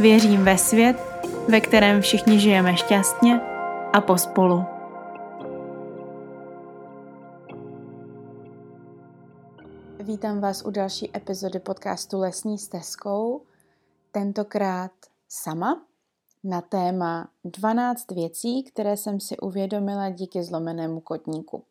Věřím ve svět, ve kterém všichni žijeme šťastně a pospolu. Vítám vás u další epizody podcastu Lesní stezkou, tentokrát sama na téma 12 věcí, které jsem si uvědomila díky zlomenému kotníku.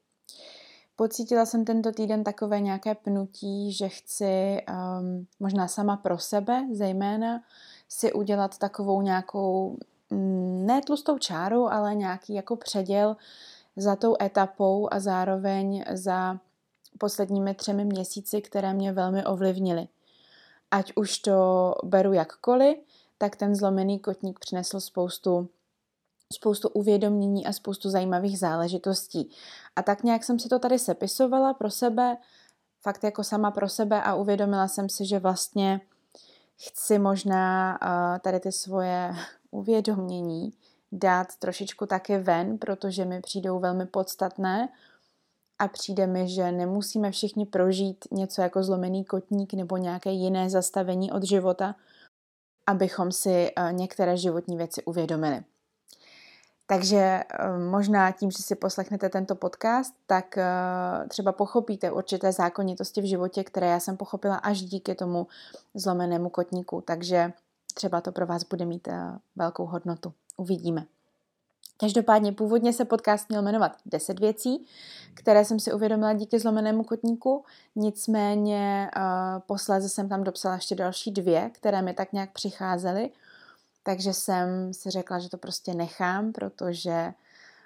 Pocítila jsem tento týden takové nějaké pnutí, že chci um, možná sama pro sebe zejména si udělat takovou nějakou, mm, ne tlustou čáru, ale nějaký jako předěl za tou etapou a zároveň za posledními třemi měsíci, které mě velmi ovlivnily. Ať už to beru jakkoliv, tak ten zlomený kotník přinesl spoustu spoustu uvědomění a spoustu zajímavých záležitostí. A tak nějak jsem si to tady sepisovala pro sebe, fakt jako sama pro sebe a uvědomila jsem si, že vlastně chci možná uh, tady ty svoje uvědomění dát trošičku taky ven, protože mi přijdou velmi podstatné a přijde mi, že nemusíme všichni prožít něco jako zlomený kotník nebo nějaké jiné zastavení od života, abychom si uh, některé životní věci uvědomili. Takže eh, možná tím, že si poslechnete tento podcast, tak eh, třeba pochopíte určité zákonitosti v životě, které já jsem pochopila až díky tomu zlomenému kotníku. Takže třeba to pro vás bude mít eh, velkou hodnotu. Uvidíme. Každopádně původně se podcast měl jmenovat 10 věcí, které jsem si uvědomila díky zlomenému kotníku, nicméně posléze jsem tam dopsala ještě další dvě, které mi tak nějak přicházely. Takže jsem si řekla, že to prostě nechám, protože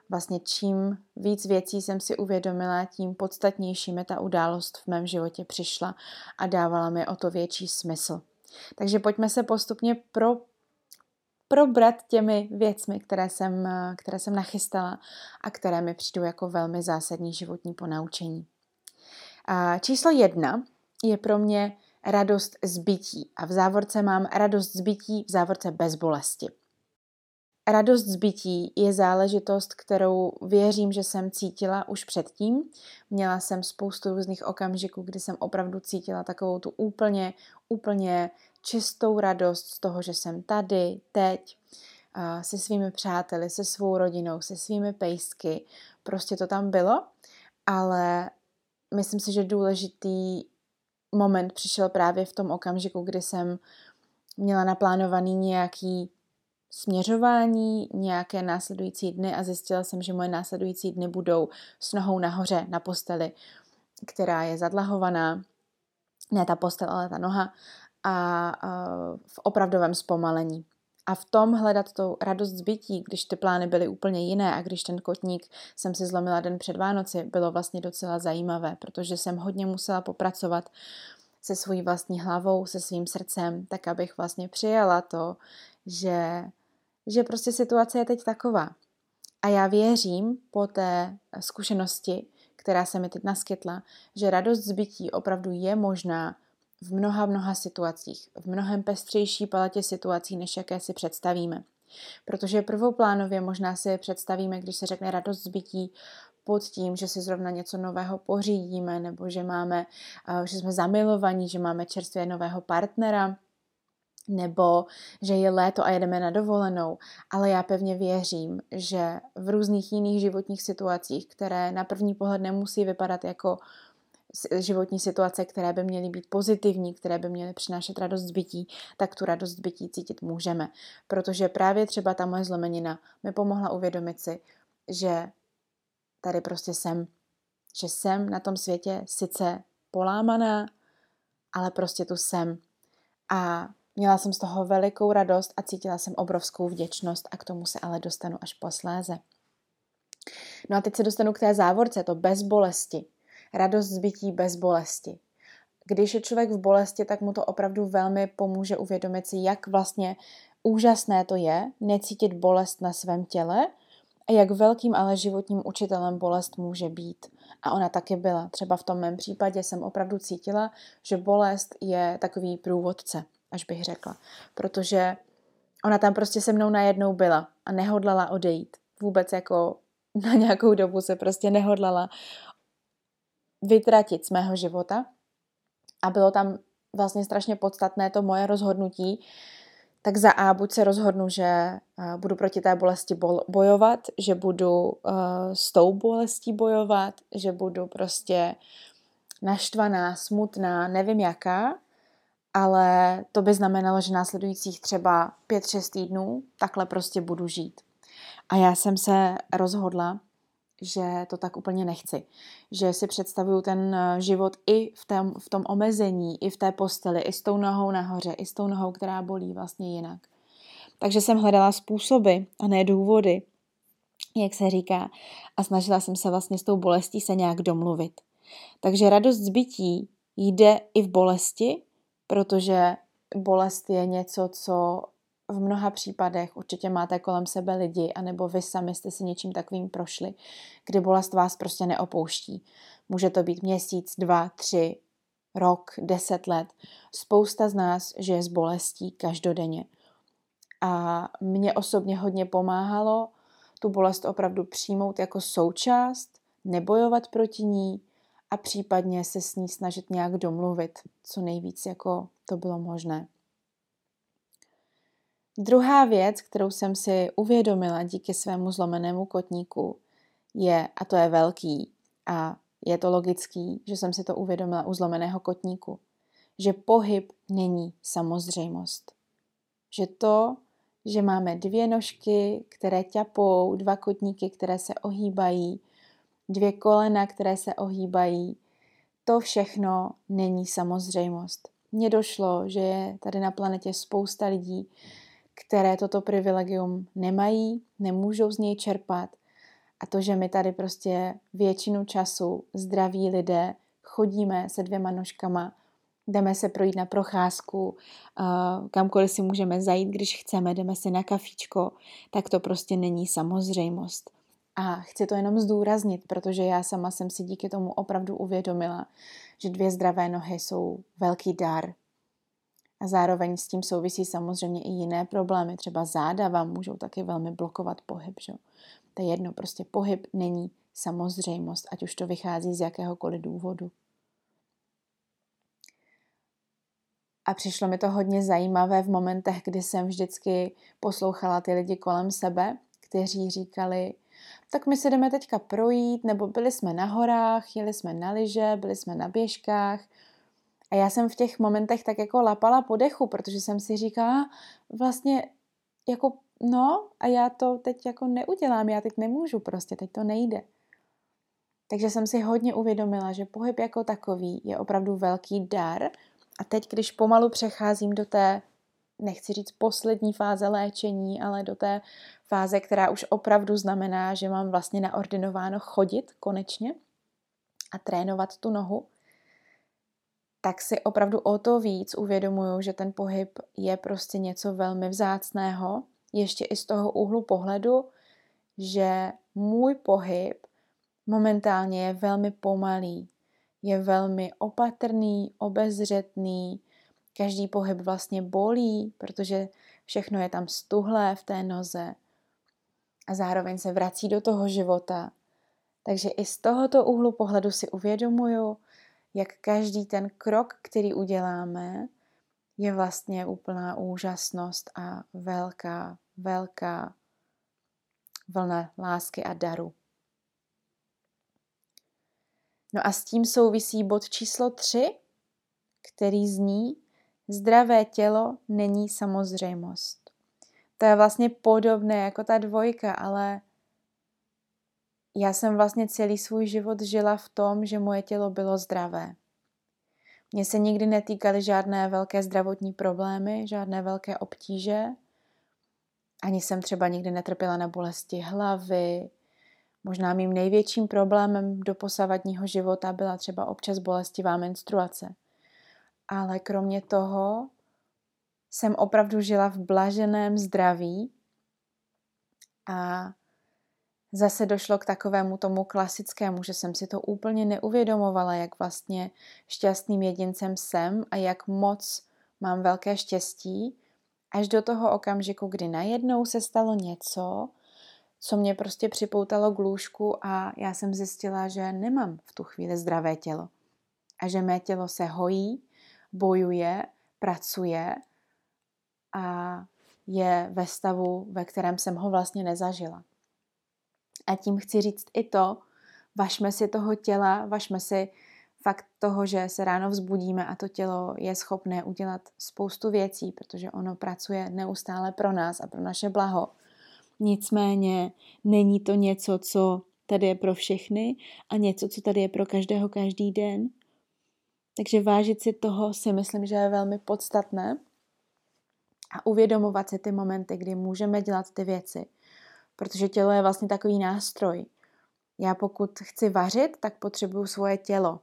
vlastně čím víc věcí jsem si uvědomila, tím podstatnější mi ta událost v mém životě přišla a dávala mi o to větší smysl. Takže pojďme se postupně pro, probrat těmi věcmi, které jsem, které jsem nachystala a které mi přijdou jako velmi zásadní životní ponaučení. Číslo jedna je pro mě radost z bytí. A v závorce mám radost z bytí v závorce bez bolesti. Radost z bytí je záležitost, kterou věřím, že jsem cítila už předtím. Měla jsem spoustu různých okamžiků, kdy jsem opravdu cítila takovou tu úplně, úplně čistou radost z toho, že jsem tady, teď, se svými přáteli, se svou rodinou, se svými pejsky. Prostě to tam bylo, ale myslím si, že důležitý moment přišel právě v tom okamžiku, kdy jsem měla naplánovaný nějaký směřování, nějaké následující dny a zjistila jsem, že moje následující dny budou s nohou nahoře na posteli, která je zadlahovaná, ne ta postel, ale ta noha, a, v opravdovém zpomalení. A v tom hledat tu radost zbytí, když ty plány byly úplně jiné a když ten kotník jsem si zlomila den před Vánoci, bylo vlastně docela zajímavé, protože jsem hodně musela popracovat se svojí vlastní hlavou, se svým srdcem, tak abych vlastně přijala to, že, že prostě situace je teď taková. A já věřím po té zkušenosti, která se mi teď naskytla, že radost zbytí opravdu je možná v mnoha, mnoha situacích, v mnohem pestřejší paletě situací, než jaké si představíme. Protože prvoplánově možná si představíme, když se řekne radost zbytí, pod tím, že si zrovna něco nového pořídíme, nebo že máme, eh, že jsme zamilovaní, že máme čerstvě nového partnera, nebo že je léto a jedeme na dovolenou, ale já pevně věřím, že v různých jiných životních situacích, které na první pohled nemusí vypadat jako životní situace, které by měly být pozitivní, které by měly přinášet radost zbytí, tak tu radost zbytí cítit můžeme. Protože právě třeba ta moje zlomenina mi pomohla uvědomit si, že tady prostě jsem, že jsem na tom světě sice polámaná, ale prostě tu jsem. A měla jsem z toho velikou radost a cítila jsem obrovskou vděčnost a k tomu se ale dostanu až posléze. No a teď se dostanu k té závorce, to bez bolesti. Radost zbytí bez bolesti. když je člověk v bolesti, tak mu to opravdu velmi pomůže uvědomit si, jak vlastně úžasné to je necítit bolest na svém těle a jak velkým ale životním učitelem bolest může být. A ona taky byla. Třeba v tom mém případě jsem opravdu cítila, že bolest je takový průvodce, až bych řekla. Protože ona tam prostě se mnou najednou byla a nehodlala odejít. Vůbec jako na nějakou dobu se prostě nehodlala vytratit z mého života. A bylo tam vlastně strašně podstatné to moje rozhodnutí, tak za A buď se rozhodnu, že uh, budu proti té bolesti bojovat, že budu uh, s tou bolestí bojovat, že budu prostě naštvaná, smutná, nevím jaká, ale to by znamenalo, že následujících třeba 5-6 týdnů takhle prostě budu žít. A já jsem se rozhodla, že to tak úplně nechci. Že si představuju ten eh, život i v, tém, v tom omezení, i v té posteli, i s tou nohou nahoře, i s tou nohou, která bolí vlastně jinak. Takže jsem hledala způsoby a ne důvody, jak se říká, a snažila jsem se vlastně s tou bolestí se nějak domluvit. Takže radost zbytí jde i v bolesti, protože bolest je něco, co v mnoha případech určitě máte kolem sebe lidi, anebo vy sami jste si něčím takovým prošli, kdy bolest vás prostě neopouští. Může to být měsíc, dva, tři, rok, deset let. Spousta z nás žije s bolestí každodenně. A mě osobně hodně pomáhalo tu bolest opravdu přijmout jako součást, nebojovat proti ní a případně se s ní snažit nějak domluvit, co nejvíc jako to bylo možné. Druhá věc, kterou jsem si uvědomila díky svému zlomenému kotníku, je, a to je velký, a je to logický, že jsem si to uvědomila u zlomeného kotníku, že pohyb není samozřejmost. Že to, že máme dvě nožky, které ťapou, dva kotníky, které se ohýbají, dvě kolena, které se ohýbají, to všechno není samozřejmost. Mně došlo, že je tady na planetě spousta lidí, které toto privilegium nemají, nemůžou z něj čerpat. A to, že my tady prostě většinu času zdraví lidé chodíme se dvěma nožkama, jdeme se projít na procházku, kamkoliv si můžeme zajít, když chceme, jdeme si na kafíčko, tak to prostě není samozřejmost. A chci to jenom zdůraznit, protože já sama jsem si díky tomu opravdu uvědomila, že dvě zdravé nohy jsou velký dar, a zároveň s tím souvisí samozřejmě i jiné problémy, třeba záda vám můžou taky velmi blokovat pohyb. Že? To je jedno, prostě pohyb není samozřejmost, ať už to vychází z jakéhokoliv důvodu. A přišlo mi to hodně zajímavé v momentech, kdy jsem vždycky poslouchala ty lidi kolem sebe, kteří říkali, tak my se jdeme teďka projít, nebo byli jsme na horách, jeli jsme na lyže, byli jsme na běžkách, a já jsem v těch momentech tak jako lapala po dechu, protože jsem si říkala, vlastně jako no a já to teď jako neudělám, já teď nemůžu prostě, teď to nejde. Takže jsem si hodně uvědomila, že pohyb jako takový je opravdu velký dar a teď, když pomalu přecházím do té, nechci říct poslední fáze léčení, ale do té fáze, která už opravdu znamená, že mám vlastně naordinováno chodit konečně a trénovat tu nohu, tak si opravdu o to víc uvědomuju, že ten pohyb je prostě něco velmi vzácného, ještě i z toho úhlu pohledu, že můj pohyb momentálně je velmi pomalý, je velmi opatrný, obezřetný, každý pohyb vlastně bolí, protože všechno je tam stuhlé v té noze a zároveň se vrací do toho života. Takže i z tohoto úhlu pohledu si uvědomuju, jak každý ten krok, který uděláme, je vlastně úplná úžasnost a velká, velká vlna lásky a daru. No a s tím souvisí bod číslo 3, který zní Zdravé tělo není samozřejmost. To je vlastně podobné jako ta dvojka, ale já jsem vlastně celý svůj život žila v tom, že moje tělo bylo zdravé. Mně se nikdy netýkaly žádné velké zdravotní problémy, žádné velké obtíže. Ani jsem třeba nikdy netrpěla na bolesti hlavy. Možná mým největším problémem do posavadního života byla třeba občas bolestivá menstruace. ale kromě toho jsem opravdu žila v blaženém zdraví a zase došlo k takovému tomu klasickému, že jsem si to úplně neuvědomovala, jak vlastně šťastným jedincem jsem a jak moc mám velké štěstí, až do toho okamžiku, kdy najednou se stalo něco, co mě prostě připoutalo k lůžku a já jsem zjistila, že nemám v tu chvíli zdravé tělo. A že mé tělo se hojí, bojuje, pracuje a je ve stavu, ve kterém jsem ho vlastně nezažila. A tím chci říct i to, vašme si toho těla, vašme si fakt toho, že se ráno vzbudíme a to tělo je schopné udělat spoustu věcí, protože ono pracuje neustále pro nás a pro naše blaho. Nicméně není to něco, co tady je pro všechny a něco, co tady je pro každého každý den. Takže vážit si toho si myslím, že je velmi podstatné a uvědomovat si ty momenty, kdy můžeme dělat ty věci. Protože tělo je vlastně takový nástroj. Já pokud chci vařit, tak potřebuju svoje tělo.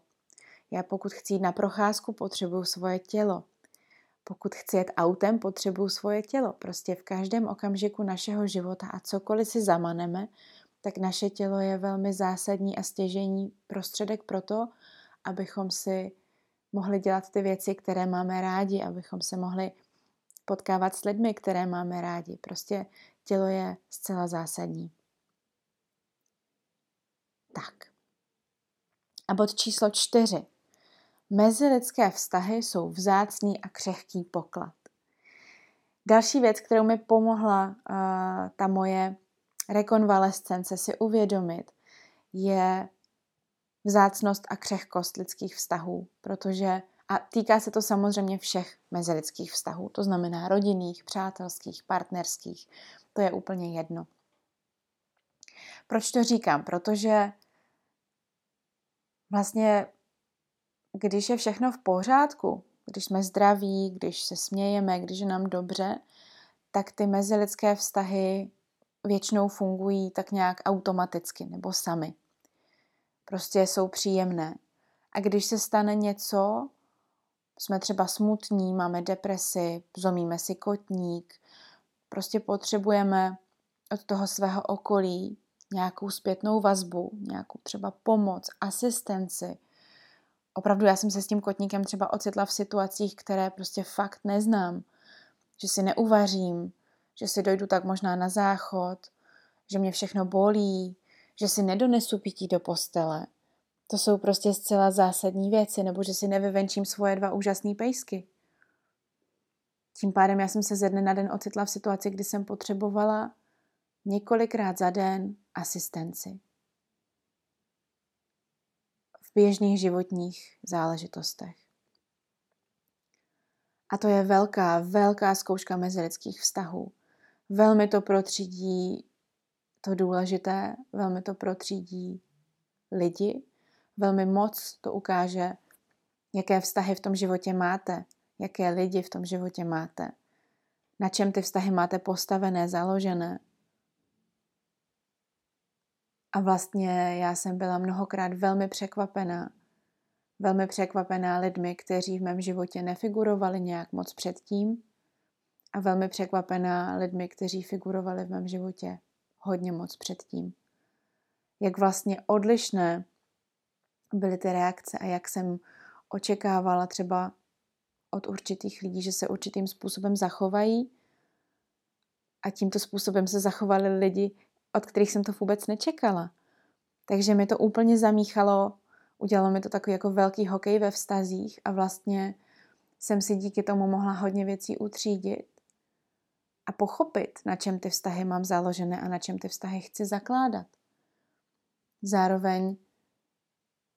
Já pokud chci jít na procházku, potřebuju svoje tělo. Pokud chci jet autem, potřebuju svoje tělo. Prostě v každém okamžiku našeho života a cokoliv si zamaneme, tak naše tělo je velmi zásadní a stěžení prostředek pro to, abychom si mohli dělat ty věci, které máme rádi, abychom se mohli potkávat s lidmi, které máme rádi. Prostě tělo je zcela zásadní. Tak. A bod číslo čtyři. Mezilidské vztahy jsou vzácný a křehký poklad. Další věc, kterou mi pomohla uh, ta moje rekonvalescence si uvědomit, je vzácnost a křehkost lidských vztahů, protože a týká se to samozřejmě všech mezilidských vztahů, to znamená rodinných, přátelských, partnerských, to je úplně jedno. Proč to říkám? Protože vlastně když je všechno v pořádku, když jsme zdraví, když se smějeme, když je nám dobře, tak ty mezilidské vztahy většinou fungují tak nějak automaticky nebo sami. Prostě jsou příjemné. A když se stane něco, jsme třeba smutní, máme depresi, zomíme si kotník, prostě potřebujeme od toho svého okolí nějakou zpětnou vazbu, nějakou třeba pomoc, asistenci, opravdu já jsem se s tím kotníkem třeba ocitla v situacích, které prostě fakt neznám. Že si neuvařím, že si dojdu tak možná na záchod, že mě všechno bolí, že si nedonesu pití do postele. To jsou prostě zcela zásadní věci, nebo že si nevyvenčím svoje dva úžasné pejsky. Tím pádem já jsem se ze dne na den ocitla v situaci, kdy jsem potřebovala několikrát za den asistenci běžných životních záležitostech. A to je velká, velká zkouška mezilidských vztahů. Velmi to protřídí to důležité, velmi to protřídí lidi, velmi moc to ukáže, jaké vztahy v tom životě máte, jaké lidi v tom životě máte, na čem ty vztahy máte postavené, založené, a vlastně já jsem byla mnohokrát velmi překvapená. Velmi překvapená lidmi, kteří v mém životě nefigurovali nějak moc předtím a velmi překvapená lidmi, kteří figurovali v mém životě hodně moc předtím. Jak vlastně odlišné byly ty reakce a jak jsem očekávala třeba od určitých lidí, že se určitým způsobem zachovají a tímto způsobem se zachovali lidi, od kterých jsem to vůbec nečekala. Takže mi to úplně zamíchalo, udělalo mi to takový jako velký hokej ve vztazích a vlastně jsem si díky tomu mohla hodně věcí utřídit a pochopit, na čem ty vztahy mám založené a na čem ty vztahy chci zakládat. Zároveň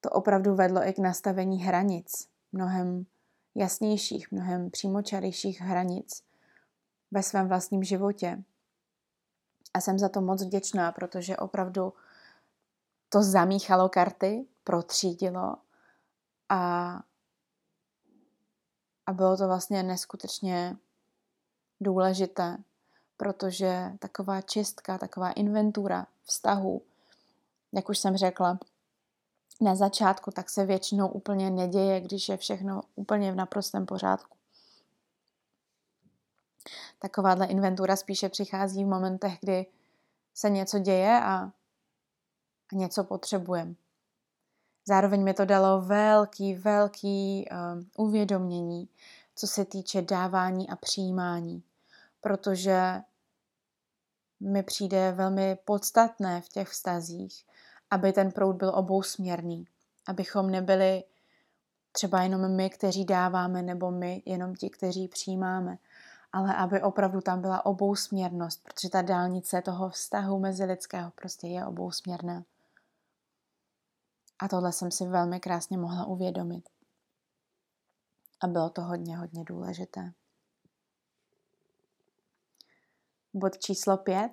to opravdu vedlo i k nastavení hranic, mnohem jasnějších, mnohem přímočarejších hranic ve svém vlastním životě, a jsem za to moc vděčná, protože opravdu to zamíchalo karty, protřídilo a, a bylo to vlastně neskutečně důležité, protože taková čistka, taková inventura vztahu, jak už jsem řekla, na začátku, tak se většinou úplně neděje, když je všechno úplně v naprostém pořádku. Takováhle inventura spíše přichází v momentech, kdy se něco děje a, a něco potřebujeme. Zároveň mi to dalo velký, velký um, uvědomění, co se týče dávání a přijímání, protože mi přijde velmi podstatné v těch vztazích, aby ten proud byl obousměrný, abychom nebyli třeba jenom my, kteří dáváme, nebo my jenom ti, kteří přijímáme, ale aby opravdu tam byla obousměrnost, protože ta dálnice toho vztahu mezi lidského prostě je obousměrná. A tohle jsem si velmi krásně mohla uvědomit. A bylo to hodně, hodně důležité. Bod číslo pět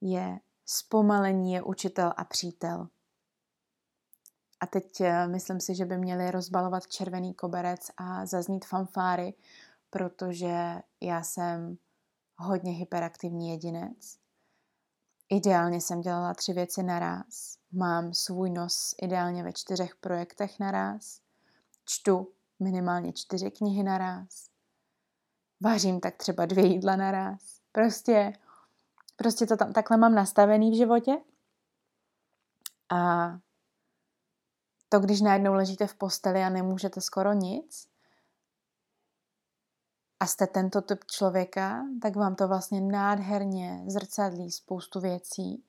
je zpomalení je učitel a přítel. A teď eh, myslím si, že by měli rozbalovat červený koberec a zaznít fanfáry, protože já jsem hodně hyperaktivní jedinec. Ideálně jsem dělala tři věci naraz. Mám svůj nos ideálně ve čtyřech projektech naraz. Čtu minimálně čtyři knihy naraz. Vařím tak třeba dvě jídla naraz. Prostě, prostě to tam takhle mám nastavený v životě. A to, když najednou ležíte v posteli a nemůžete skoro nic, a jste tento typ člověka, tak vám to vlastně nádherně zrcadlí spoustu věcí.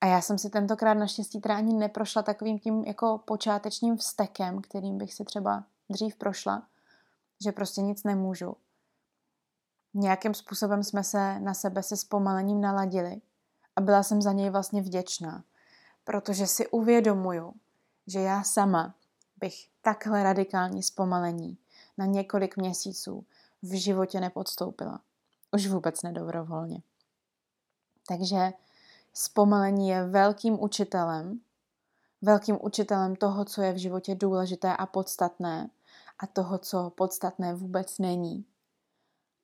A já jsem si tentokrát naštěstí teda ani neprošla takovým tím jako počátečním vztekem, kterým bych si třeba dřív prošla, že prostě nic nemůžu. Nějakým způsobem jsme se na sebe se zpomalením naladili a byla jsem za něj vlastně vděčná, protože si uvědomuju, že já sama bych takhle radikální zpomalení na několik měsíců v životě nepodstoupila. Už vůbec nedobrovolně. Takže zpomalení je velkým učitelem, velkým učitelem toho, co je v životě důležité a podstatné a toho, co podstatné vůbec není.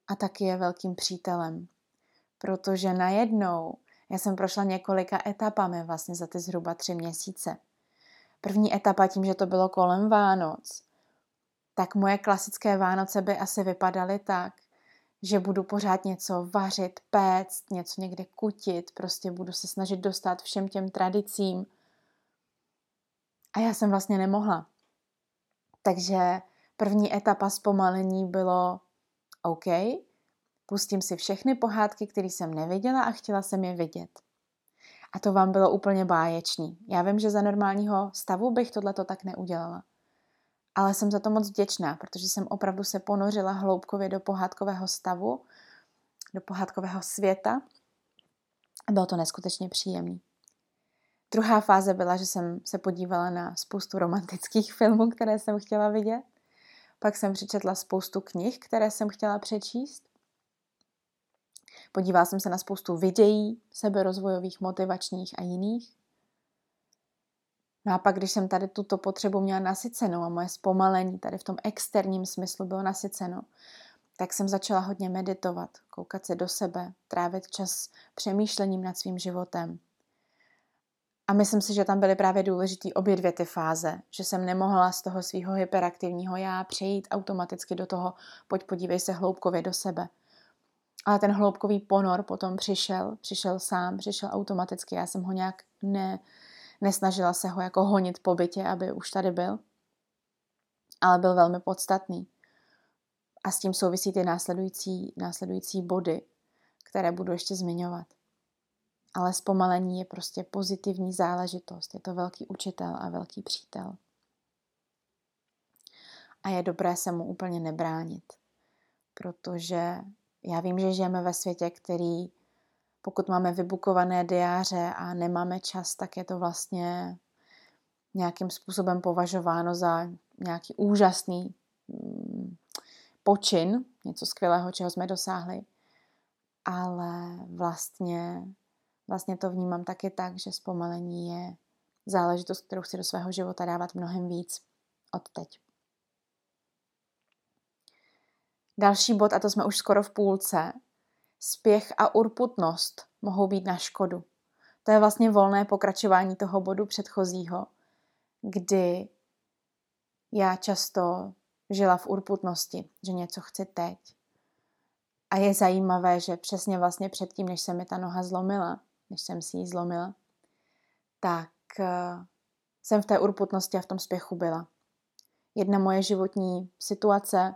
A taky je velkým přítelem, protože najednou já jsem prošla několika etapami vlastně za ty zhruba tři měsíce. První etapa tím, že to bylo kolem Vánoc, tak moje klasické Vánoce by asi vypadaly tak, že budu pořád něco vařit, péct, něco někde kutit, prostě budu se snažit dostat všem těm tradicím. A já jsem vlastně nemohla. Takže první etapa zpomalení bylo OK, pustím si všechny pohádky, které jsem neviděla a chtěla jsem je vidět. A to vám bylo úplně báječný. Já vím, že za normálního stavu bych tohleto tak neudělala ale jsem za to moc vděčná, protože jsem opravdu se ponořila hloubkově do pohádkového stavu, do pohádkového světa a bylo to neskutečně příjemné. Druhá fáze byla, že jsem se podívala na spoustu romantických filmů, které jsem chtěla vidět. Pak jsem přečetla spoustu knih, které jsem chtěla přečíst. Podívala jsem se na spoustu videí, seberozvojových, motivačních a jiných. No a pak, když jsem tady tuto potřebu měla nasycenou a moje zpomalení tady v tom externím smyslu bylo nasyceno, tak jsem začala hodně meditovat, koukat se do sebe, trávit čas přemýšlením nad svým životem. A myslím si, že tam byly právě důležité obě dvě ty fáze, že jsem nemohla z toho svého hyperaktivního já přejít automaticky do toho, pojď podívej se hloubkově do sebe. Ale ten hloubkový ponor potom přišel, přišel sám, přišel automaticky, já jsem ho nějak ne, nesnažila se ho jako honit po bytě, aby už tady byl, ale byl velmi podstatný. A s tím souvisí ty následující, následující body, které budu ještě zmiňovat. Ale zpomalení je prostě pozitivní záležitost. Je to velký učitel a velký přítel. A je dobré se mu úplně nebránit, protože já vím, že žijeme ve světě, který pokud máme vybukované diáře a nemáme čas, tak je to vlastně nějakým způsobem považováno za nějaký úžasný mm, počin, něco skvělého, čeho jsme dosáhli. Ale vlastně, vlastně to vnímám taky tak, že zpomalení je záležitost, kterou chci do svého života dávat mnohem víc od teď. Další bod, a to jsme už skoro v půlce, Spěch a urputnost mohou být na škodu. To je vlastně volné pokračování toho bodu předchozího, kdy já často žila v urputnosti, že něco chci teď. A je zajímavé, že přesně vlastně předtím, než se mi ta noha zlomila, než jsem si ji zlomila, tak uh, jsem v té urputnosti a v tom spěchu byla. Jedna moje životní situace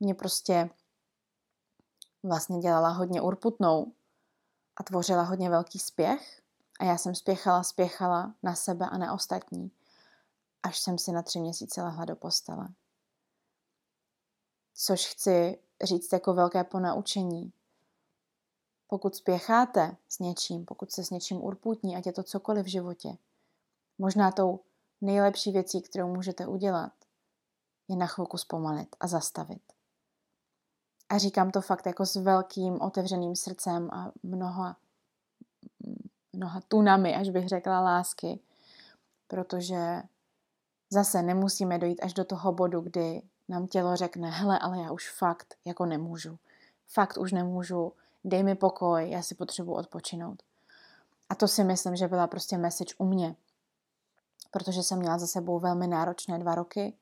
mě prostě vlastně dělala hodně urputnou a tvořila hodně velký spěch a já jsem spěchala, spěchala na sebe a na ostatní, až jsem si na tři měsíce lehla do postele. Což chci říct jako velké ponaučení. Pokud spěcháte s něčím, pokud se s něčím urputní, ať je to cokoliv v životě, možná tou nejlepší věcí, kterou můžete udělat, je na chvilku zpomalit a zastavit. A říkám to fakt jako s velkým otevřeným srdcem a mnoha, mnoha tunami, až bych řekla lásky, protože zase nemusíme dojít až do toho bodu, kdy nám tělo řekne, hele, ale já už fakt jako nemůžu. Fakt už nemůžu, dej mi pokoj, já si potřebuji odpočinout. A to si myslím, že byla prostě message u mě. Protože jsem měla za sebou velmi náročné dva roky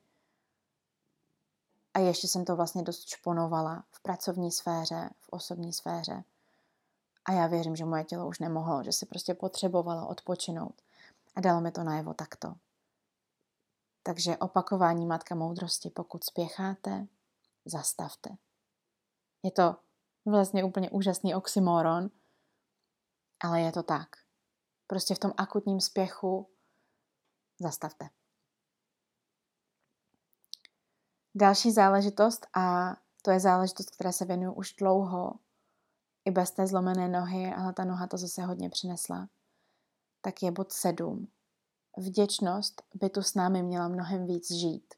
a ještě jsem to vlastně dost šponovala v pracovní sféře, v osobní sféře. A já věřím, že moje tělo už nemohlo, že si prostě potřebovalo odpočinout. A dalo mi to najevo takto. Takže opakování matka moudrosti, pokud spěcháte, zastavte. Je to vlastně úplně úžasný oxymoron, ale je to tak. Prostě v tom akutním spěchu zastavte. Další záležitost, a to je záležitost, která se věnuju už dlouho, i bez té zlomené nohy, ale ta noha to zase hodně přinesla, tak je bod 7. Vděčnost by tu s námi měla mnohem víc žít.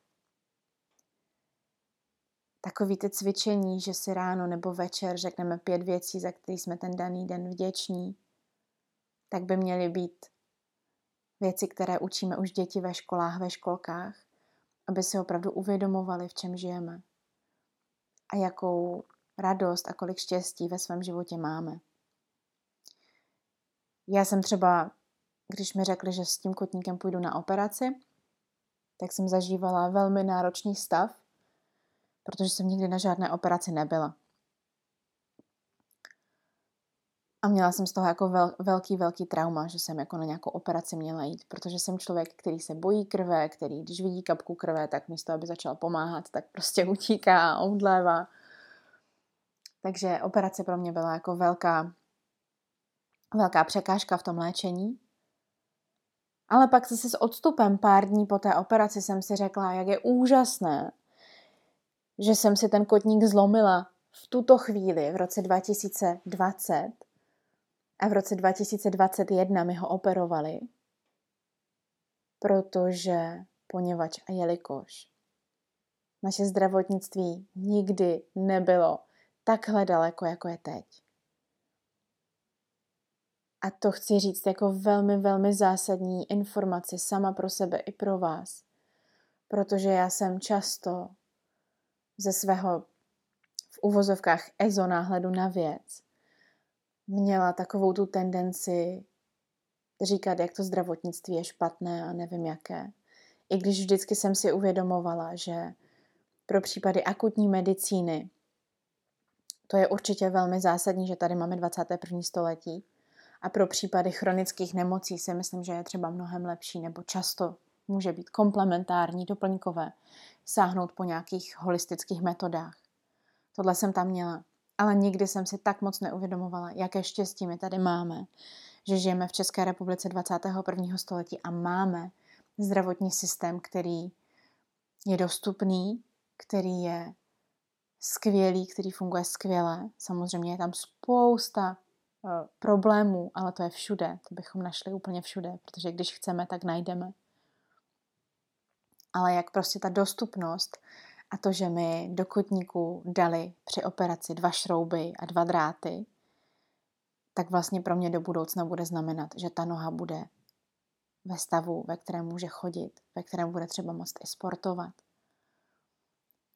Takový ty cvičení, že si ráno nebo večer řekneme pět věcí, za které jsme ten daný den vděční, tak by měly být věci, které učíme už děti ve školách, ve školkách, aby si opravdu uvědomovali, v čem žijeme a jakou radost a kolik štěstí ve svém životě máme. Já jsem třeba, když mi řekli, že s tím kotníkem půjdu na operaci, tak jsem zažívala velmi náročný stav, protože jsem nikdy na žádné operaci nebyla. A měla jsem z toho jako vel, velký, velký trauma, že jsem jako na nějakou operaci měla jít, protože jsem člověk, který se bojí krve, který když vidí kapku krve, tak místo, aby začal pomáhat, tak prostě utíká a omdlévá. Takže operace pro mě byla jako velká, velká překážka v tom léčení. Ale pak se s odstupem pár dní po té operaci jsem si řekla, jak je úžasné, že jsem si ten kotník zlomila v tuto chvíli, v roce 2020, a v roce 2021 mi ho operovali, protože, poněvadž a jelikož naše zdravotnictví nikdy nebylo takhle daleko, jako je teď. A to chci říct jako velmi, velmi zásadní informaci sama pro sebe i pro vás. Protože já jsem často ze svého v uvozovkách ezo náhledu na věc měla takovou tu tendenci říkat, jak to zdravotnictví je špatné a nevím jaké. I když vždycky jsem si uvědomovala, že pro případy akutní medicíny to je určitě velmi zásadní, že tady máme 21. století. A pro případy chronických nemocí si myslím, že je třeba mnohem lepší nebo často může být komplementární, doplňkové, sáhnout po nějakých holistických metodách. Tohle jsem tam měla ale nikdy jsem si tak moc neuvědomovala, jaké štěstí my tady máme, že žijeme v České republice 21. století a máme zdravotní systém, který je dostupný, který je skvělý, který funguje skvěle. Samozřejmě je tam spousta uh, problémů, ale to je všude. To bychom našli úplně všude, protože když chceme, tak najdeme. Ale jak prostě ta dostupnost a to, že mi do kotníku dali při operaci dva šrouby a dva dráty, tak vlastně pro mě do budoucna bude znamenat, že ta noha bude ve stavu, ve kterém může chodit, ve kterém bude třeba moct i sportovat.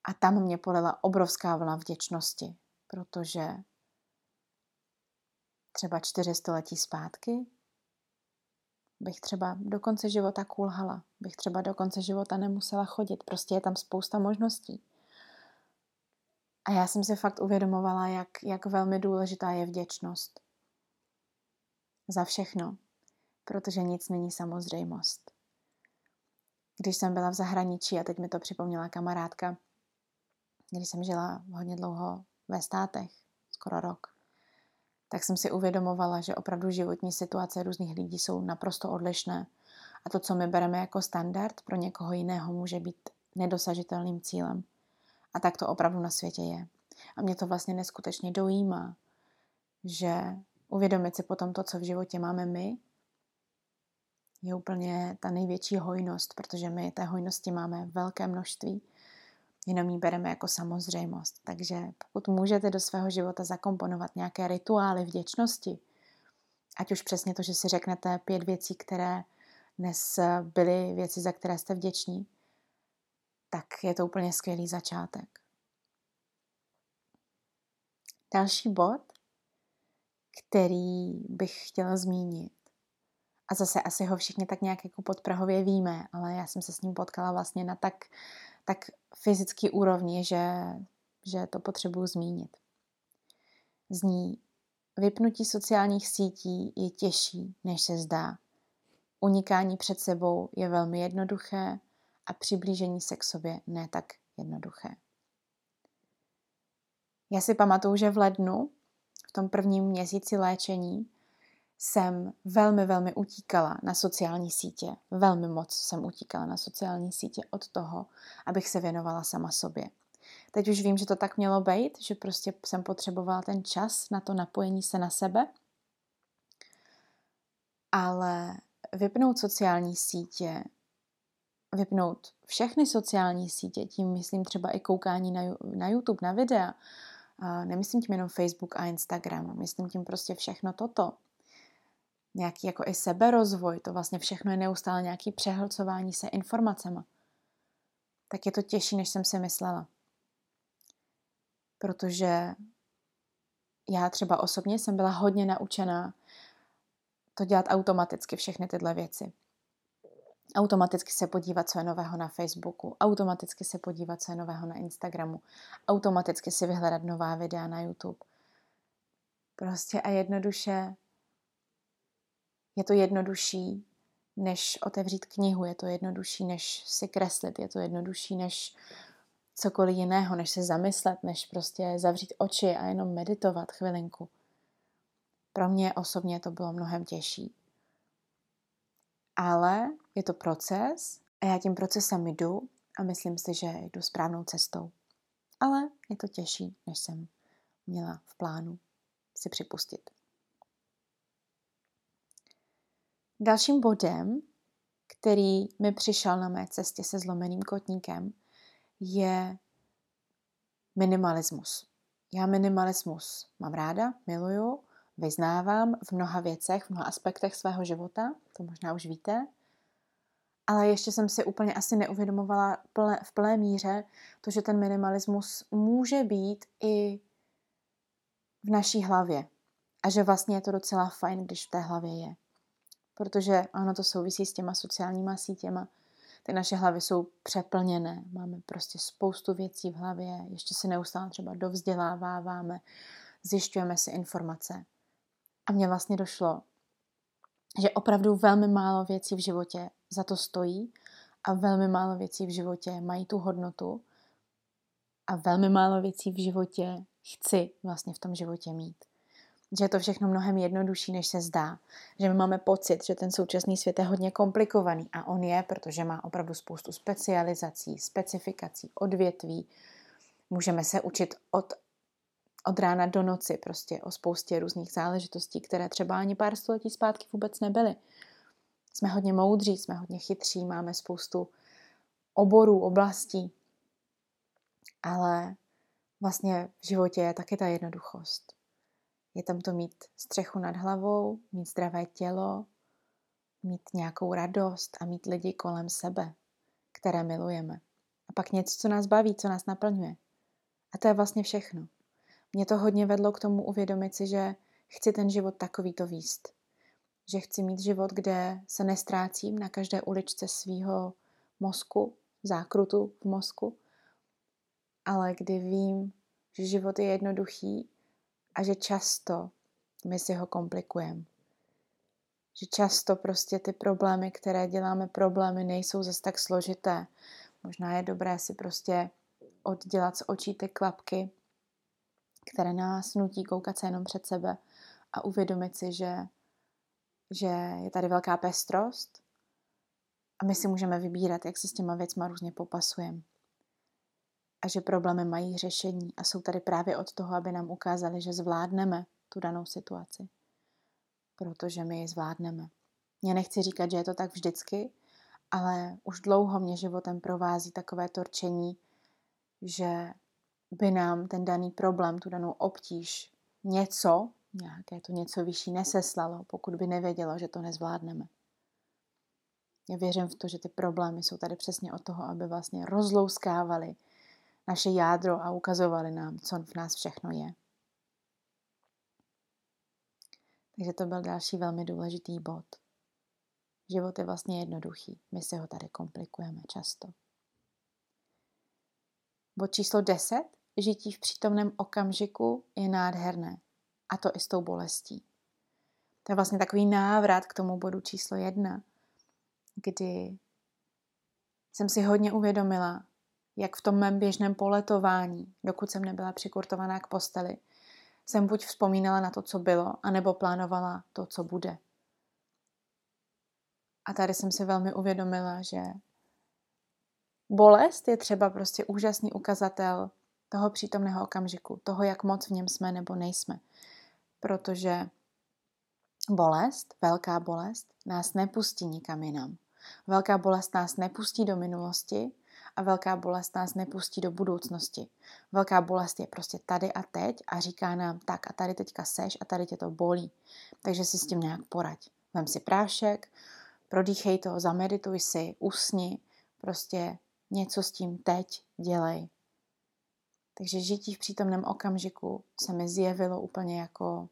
A tam mě polila obrovská vlna vděčnosti, protože třeba čtyři století zpátky bych třeba do konce života kulhala, bych třeba do konce života nemusela chodit. Prostě je tam spousta možností. A já jsem si fakt uvědomovala, jak, jak velmi důležitá je vděčnost. Za všechno. Protože nic není samozřejmost. Když jsem byla v zahraničí, a teď mi to připomněla kamarádka, když jsem žila hodně dlouho ve státech, skoro rok, tak jsem si uvědomovala, že opravdu životní situace různých lidí jsou naprosto odlišné. A to, co my bereme jako standard, pro někoho jiného může být nedosažitelným cílem. A tak to opravdu na světě je. A mě to vlastně neskutečně dojímá, že uvědomit si potom to, co v životě máme my, je úplně ta největší hojnost, protože my té hojnosti máme velké množství jenom ji bereme jako samozřejmost. Takže pokud můžete do svého života zakomponovat nějaké rituály vděčnosti, ať už přesně to, že si řeknete pět věcí, které dnes byly věci, za které jste vděční, tak je to úplně skvělý začátek. Další bod, který bych chtěla zmínit, a zase asi ho všichni tak nějak jako podprahově víme, ale já jsem se s ním potkala vlastně na tak tak fyzický úrovni, že, že to potřebuji zmínit. Zní, vypnutí sociálních sítí je těžší, než se zdá. Unikání před sebou je velmi jednoduché a přiblížení se k sobě ne tak jednoduché. Já si pamatuju, že v lednu, v tom prvním měsíci léčení, jsem velmi, velmi utíkala na sociální sítě. Velmi moc jsem utíkala na sociální sítě od toho, abych se věnovala sama sobě. Teď už vím, že to tak mělo být, že prostě jsem potřebovala ten čas na to napojení se na sebe. Ale vypnout sociální sítě, vypnout všechny sociální sítě, tím myslím třeba i koukání na, na YouTube, na videa, nemyslím tím jenom Facebook a Instagram, myslím tím prostě všechno toto, nějaký jako i seberozvoj, to vlastně všechno je neustále nějaký přehlcování se informacema, tak je to těžší, než jsem si myslela. Protože já třeba osobně jsem byla hodně naučená to dělat automaticky, všechny tyhle věci. Automaticky se podívat, co je nového na Facebooku, automaticky se podívat, co je nového na Instagramu, automaticky si vyhledat nová videa na YouTube. Prostě a jednoduše je to jednodušší, než otevřít knihu, je to jednodušší, než si kreslit, je to jednodušší, než cokoliv jiného, než se zamyslet, než prostě zavřít oči a jenom meditovat chvilinku. Pro mě osobně to bylo mnohem těžší. Ale je to proces a já tím procesem jdu a myslím si, že jdu správnou cestou. Ale je to těžší, než jsem měla v plánu si připustit. Dalším bodem, který mi přišel na mé cestě se zlomeným kotníkem, je minimalismus. Já minimalismus mám ráda, miluju, vyznávám v mnoha věcech, v mnoha aspektech svého života, to možná už víte, ale ještě jsem si úplně asi neuvědomovala v plné míře to, že ten minimalismus může být i v naší hlavě. A že vlastně je to docela fajn, když v té hlavě je protože ano, to souvisí s těma sociálníma sítěma. Ty naše hlavy jsou přeplněné, máme prostě spoustu věcí v hlavě, ještě se neustále třeba dovzděláváváme, zjišťujeme si informace. A mně vlastně došlo, že opravdu velmi málo věcí v životě za to stojí a velmi málo věcí v životě mají tu hodnotu a velmi málo věcí v životě chci vlastně v tom životě mít že je to všechno mnohem jednodušší, než se zdá. Že my máme pocit, že ten současný svět je hodně komplikovaný a on je, protože má opravdu spoustu specializací, specifikací, odvětví. Můžeme se učit od, od rána do noci prostě o spoustě různých záležitostí, které třeba ani pár století zpátky vůbec nebyly. Jsme hodně moudří, jsme hodně chytří, máme spoustu oborů, oblastí, ale vlastně v životě je taky ta jednoduchost. Je tam to mít střechu nad hlavou, mít zdravé tělo, mít nějakou radost a mít lidi kolem sebe, které milujeme. A pak něco, co nás baví, co nás naplňuje. A to je vlastně všechno. Mě to hodně vedlo k tomu uvědomit si, že chci ten život takovýto výst. že chci mít život, kde se nestrácím na každé uličce svýho mozku, zákrutu v mozku, ale kdy vím, že život je jednoduchý a že často my si ho komplikujeme. Že často prostě ty problémy, které děláme problémy, nejsou zase tak složité. Možná je dobré si prostě oddělat z očí ty klapky, které nás nutí koukat se jenom před sebe a uvědomit si, že, že je tady velká pestrost a my si můžeme vybírat, jak se s těma věcma různě popasujeme. A že problémy mají řešení a jsou tady právě od toho, aby nám ukázali, že zvládneme tu danou situaci. Protože my ji zvládneme. Já nechci říkat, že je to tak vždycky, ale už dlouho mě životem provází takové torčení, že by nám ten daný problém, tu danou obtíž, něco, nějaké to něco vyšší neseslalo, pokud by nevědělo, že to nezvládneme. Já věřím v to, že ty problémy jsou tady přesně od toho, aby vlastně rozlouskávali naše jádro a ukazovali nám, co v nás všechno je. Takže to byl další velmi důležitý bod. Život je vlastně jednoduchý, my si ho tady komplikujeme často. Bod číslo 10. Žití v přítomném okamžiku je nádherné. A to i s tou bolestí. To je vlastně takový návrat k tomu bodu číslo jedna, kdy jsem si hodně uvědomila, jak v tom mém běžném poletování, dokud jsem nebyla přikurtovaná k posteli, jsem buď vzpomínala na to, co bylo, anebo plánovala to, co bude. A tady jsem si velmi uvědomila, že bolest je třeba prostě úžasný ukazatel toho přítomného okamžiku, toho, jak moc v něm jsme nebo nejsme. Protože bolest, velká bolest, nás nepustí nikam jinam. Velká bolest nás nepustí do minulosti a velká bolest nás nepustí do budoucnosti. Velká bolest je prostě tady a teď a říká nám tak a tady teďka seš a tady tě to bolí. Takže si s tím nějak poraď. Vem si prášek, prodýchej to, zamedituj si, usni, prostě něco s tím teď dělej. Takže žití v přítomném okamžiku se mi zjevilo úplně jako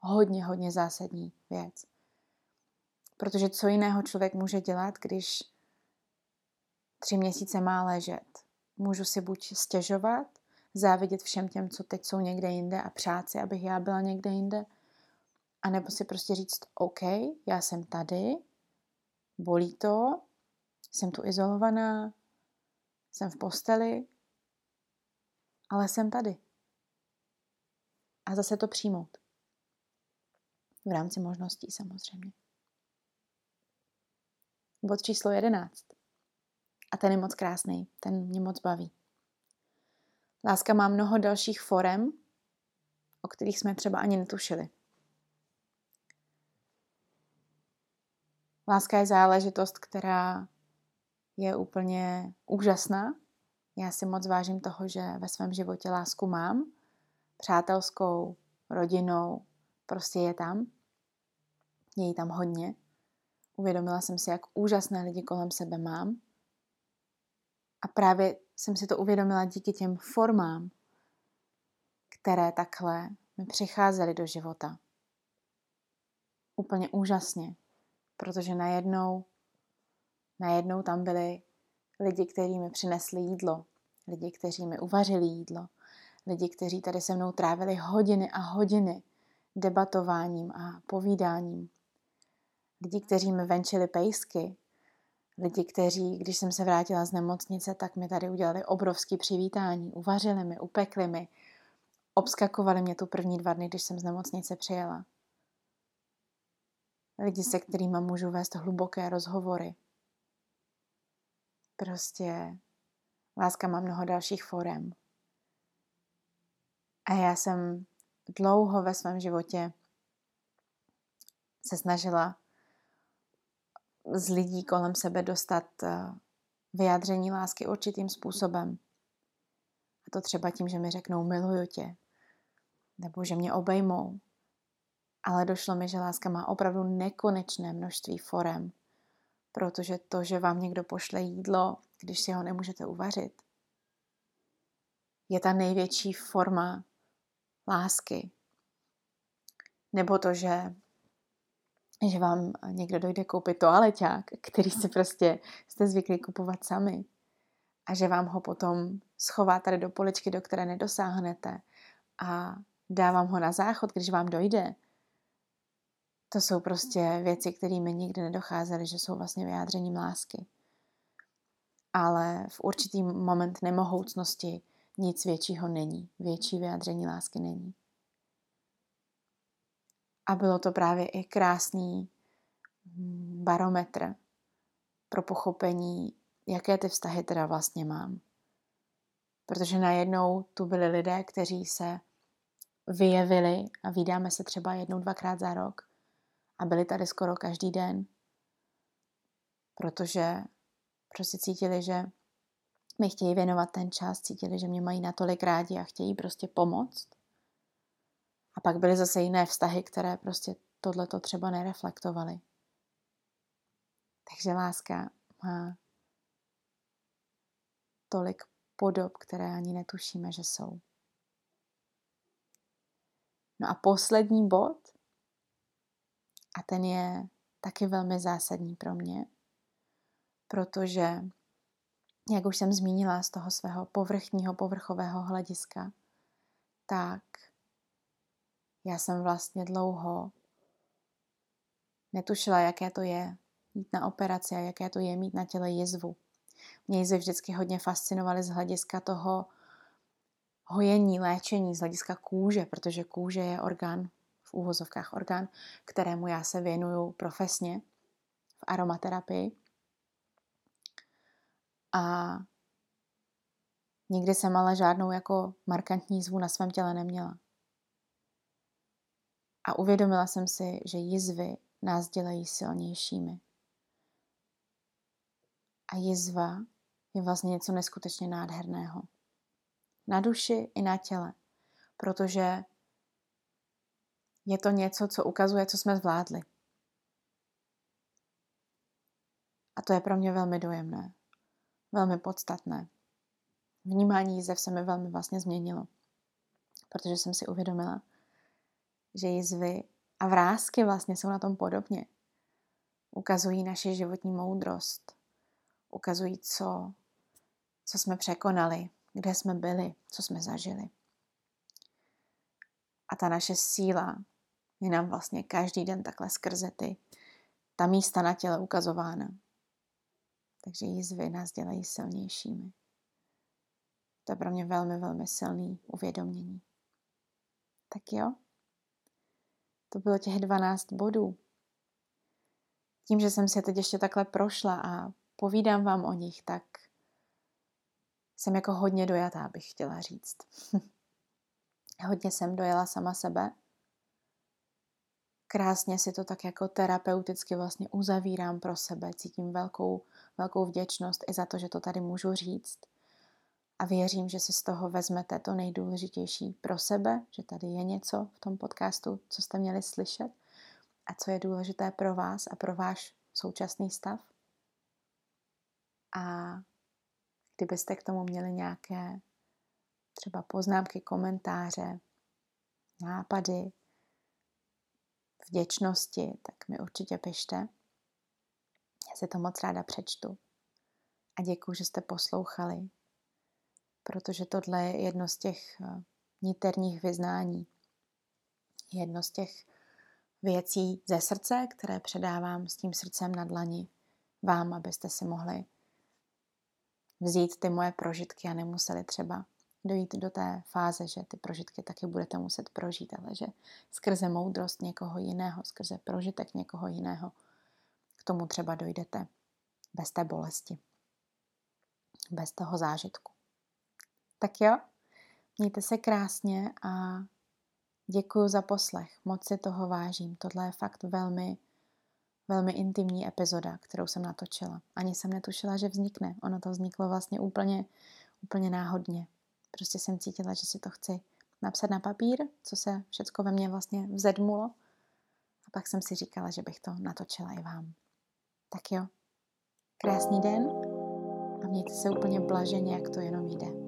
hodně, hodně zásadní věc. Protože co jiného člověk může dělat, když tři měsíce má ležet? Můžu si buď stěžovat, závidět všem těm, co teď jsou někde jinde a přát si, abych já byla někde jinde, a nebo si prostě říct, OK, já jsem tady, bolí to, jsem tu izolovaná, jsem v posteli, ale jsem tady. A zase to přijmout. V rámci možností samozřejmě. Bod číslo jedenáct. A ten je moc krásný, ten mě moc baví. Láska má mnoho dalších forem, o kterých jsme třeba ani netušili. Láska je záležitost, která je úplně úžasná. Já si moc vážím toho, že ve svém životě lásku mám. Přátelskou, rodinou, prostě je tam. Je jí tam hodně. Uvědomila jsem si, jak úžasné lidi kolem sebe mám. A právě jsem si to uvědomila díky těm formám, které takhle mi přicházely do života. Úplně úžasně, protože najednou, najednou tam byli lidi, kteří mi přinesli jídlo, lidi, kteří mi uvařili jídlo, lidi, kteří tady se mnou trávili hodiny a hodiny debatováním a povídáním, lidi, kteří mi venčili pejsky, lidi, kteří, když jsem se vrátila z nemocnice, tak mi tady udělali obrovský přivítání, uvařili mi, upekli mi, obskakovali mě tu první dva dny, když jsem z nemocnice přijela. Lidi, se kterými můžu vést hluboké rozhovory. Prostě láska má mnoho dalších forem. A já jsem dlouho ve svém životě se snažila z lidí kolem sebe dostat eh, vyjádření lásky určitým způsobem. A to třeba tím, že mi řeknou miluju tě, nebo že mě obejmou. Ale došlo mi, že láska má opravdu nekonečné množství forem, protože to, že vám někdo pošle jídlo, když si ho nemůžete uvařit, je ta největší forma lásky. Nebo to, že že vám někdo dojde koupit toaleťák, který si prostě jste zvyklí kupovat sami a že vám ho potom schová tady do poličky, do které nedosáhnete a dá vám ho na záchod, když vám dojde. To jsou prostě věci, kterými nikdy nedocházely, že jsou vlastně vyjádřením lásky. Ale v určitý moment nemohoucnosti nic většího není. Větší vyjádření lásky není. A bylo to právě i krásný mm, barometr pro pochopení, jaké ty vztahy teda vlastně mám. Protože najednou tu byli lidé, kteří se vyjevili a vydáme se třeba jednou, dvakrát za rok a byli tady skoro každý den, protože prostě cítili, že mi chtějí věnovat ten čas, cítili, že mě mají natolik rádi a chtějí prostě pomoct. A pak byly zase jiné vztahy, které prostě tohleto třeba nereflektovaly. Takže láska má tolik podob, které ani netušíme, že jsou. No a poslední bod, a ten je taky velmi zásadní pro mě, protože, jak už jsem zmínila z toho svého povrchního, povrchového hlediska, tak já jsem vlastně dlouho netušila, jaké to je jít na operaci a jaké to je mít na těle jizvu. Mě jizvy vždycky hodně fascinovaly z hlediska toho hojení, léčení, z hlediska kůže, protože kůže je orgán, v úvozovkách orgán, kterému já se věnuju profesně v aromaterapii. A nikdy jsem ale žádnou jako markantní zvu na svém těle neměla. A uvědomila jsem si, že jizvy nás dělají silnějšími. A jizva je vlastně něco neskutečně nádherného. Na duši i na těle. Protože je to něco, co ukazuje, co jsme zvládli. A to je pro mě velmi dojemné. Velmi podstatné. Vnímání jizev se mi velmi vlastně změnilo. Protože jsem si uvědomila, že jizvy a vrázky vlastně jsou na tom podobně. Ukazují naši životní moudrost. Ukazují, co, co jsme překonali, kde jsme byli, co jsme zažili. A ta naše síla je nám vlastně každý den takhle skrze ty, ta místa na těle ukazována. Takže jizvy nás dělají silnějšími. To je pro mě velmi, velmi silný uvědomění. Tak jo, to bylo těch 12 bodů. Tím, že jsem si teď ještě takhle prošla a povídám vám o nich, tak jsem jako hodně dojatá, bych chtěla říct. hodně jsem dojela sama sebe. Krásně si to tak jako terapeuticky vlastně uzavírám pro sebe. Cítím velkou, velkou vděčnost i za to, že to tady můžu říct a věřím, že si z toho vezmete to nejdůležitější pro sebe, že tady je něco v tom podcastu, co jste měli slyšet a co je důležité pro vás a pro váš současný stav. A kdybyste k tomu měli nějaké třeba poznámky, komentáře, nápady, vděčnosti, tak mi určitě pište. Já si to moc ráda přečtu. A děkuji, že jste poslouchali protože tohle je jedno z těch eh, niterních vyznání. Jedno z těch věcí ze srdce, které předávám s tím srdcem na dlani vám, abyste si mohli vzít ty moje prožitky a nemuseli třeba dojít do té fáze, že ty prožitky taky budete muset prožít, ale že skrze moudrost někoho jiného, skrze prožitek někoho jiného, k tomu třeba dojdete bez té bolesti, bez toho zážitku. Tak jo, mějte se krásně a děkuji za poslech. Moc si toho vážím. Tohle je fakt velmi, velmi intimní epizoda, kterou jsem natočila. Ani jsem netušila, že vznikne. Ono to vzniklo vlastně úplně, úplně náhodně. Prostě jsem cítila, že si to chci napsat na papír, co se všecko ve mně vlastně vzedmulo. A pak jsem si říkala, že bych to natočila i vám. Tak jo, krásný den a mějte se úplně blaženě, jak to jenom jde.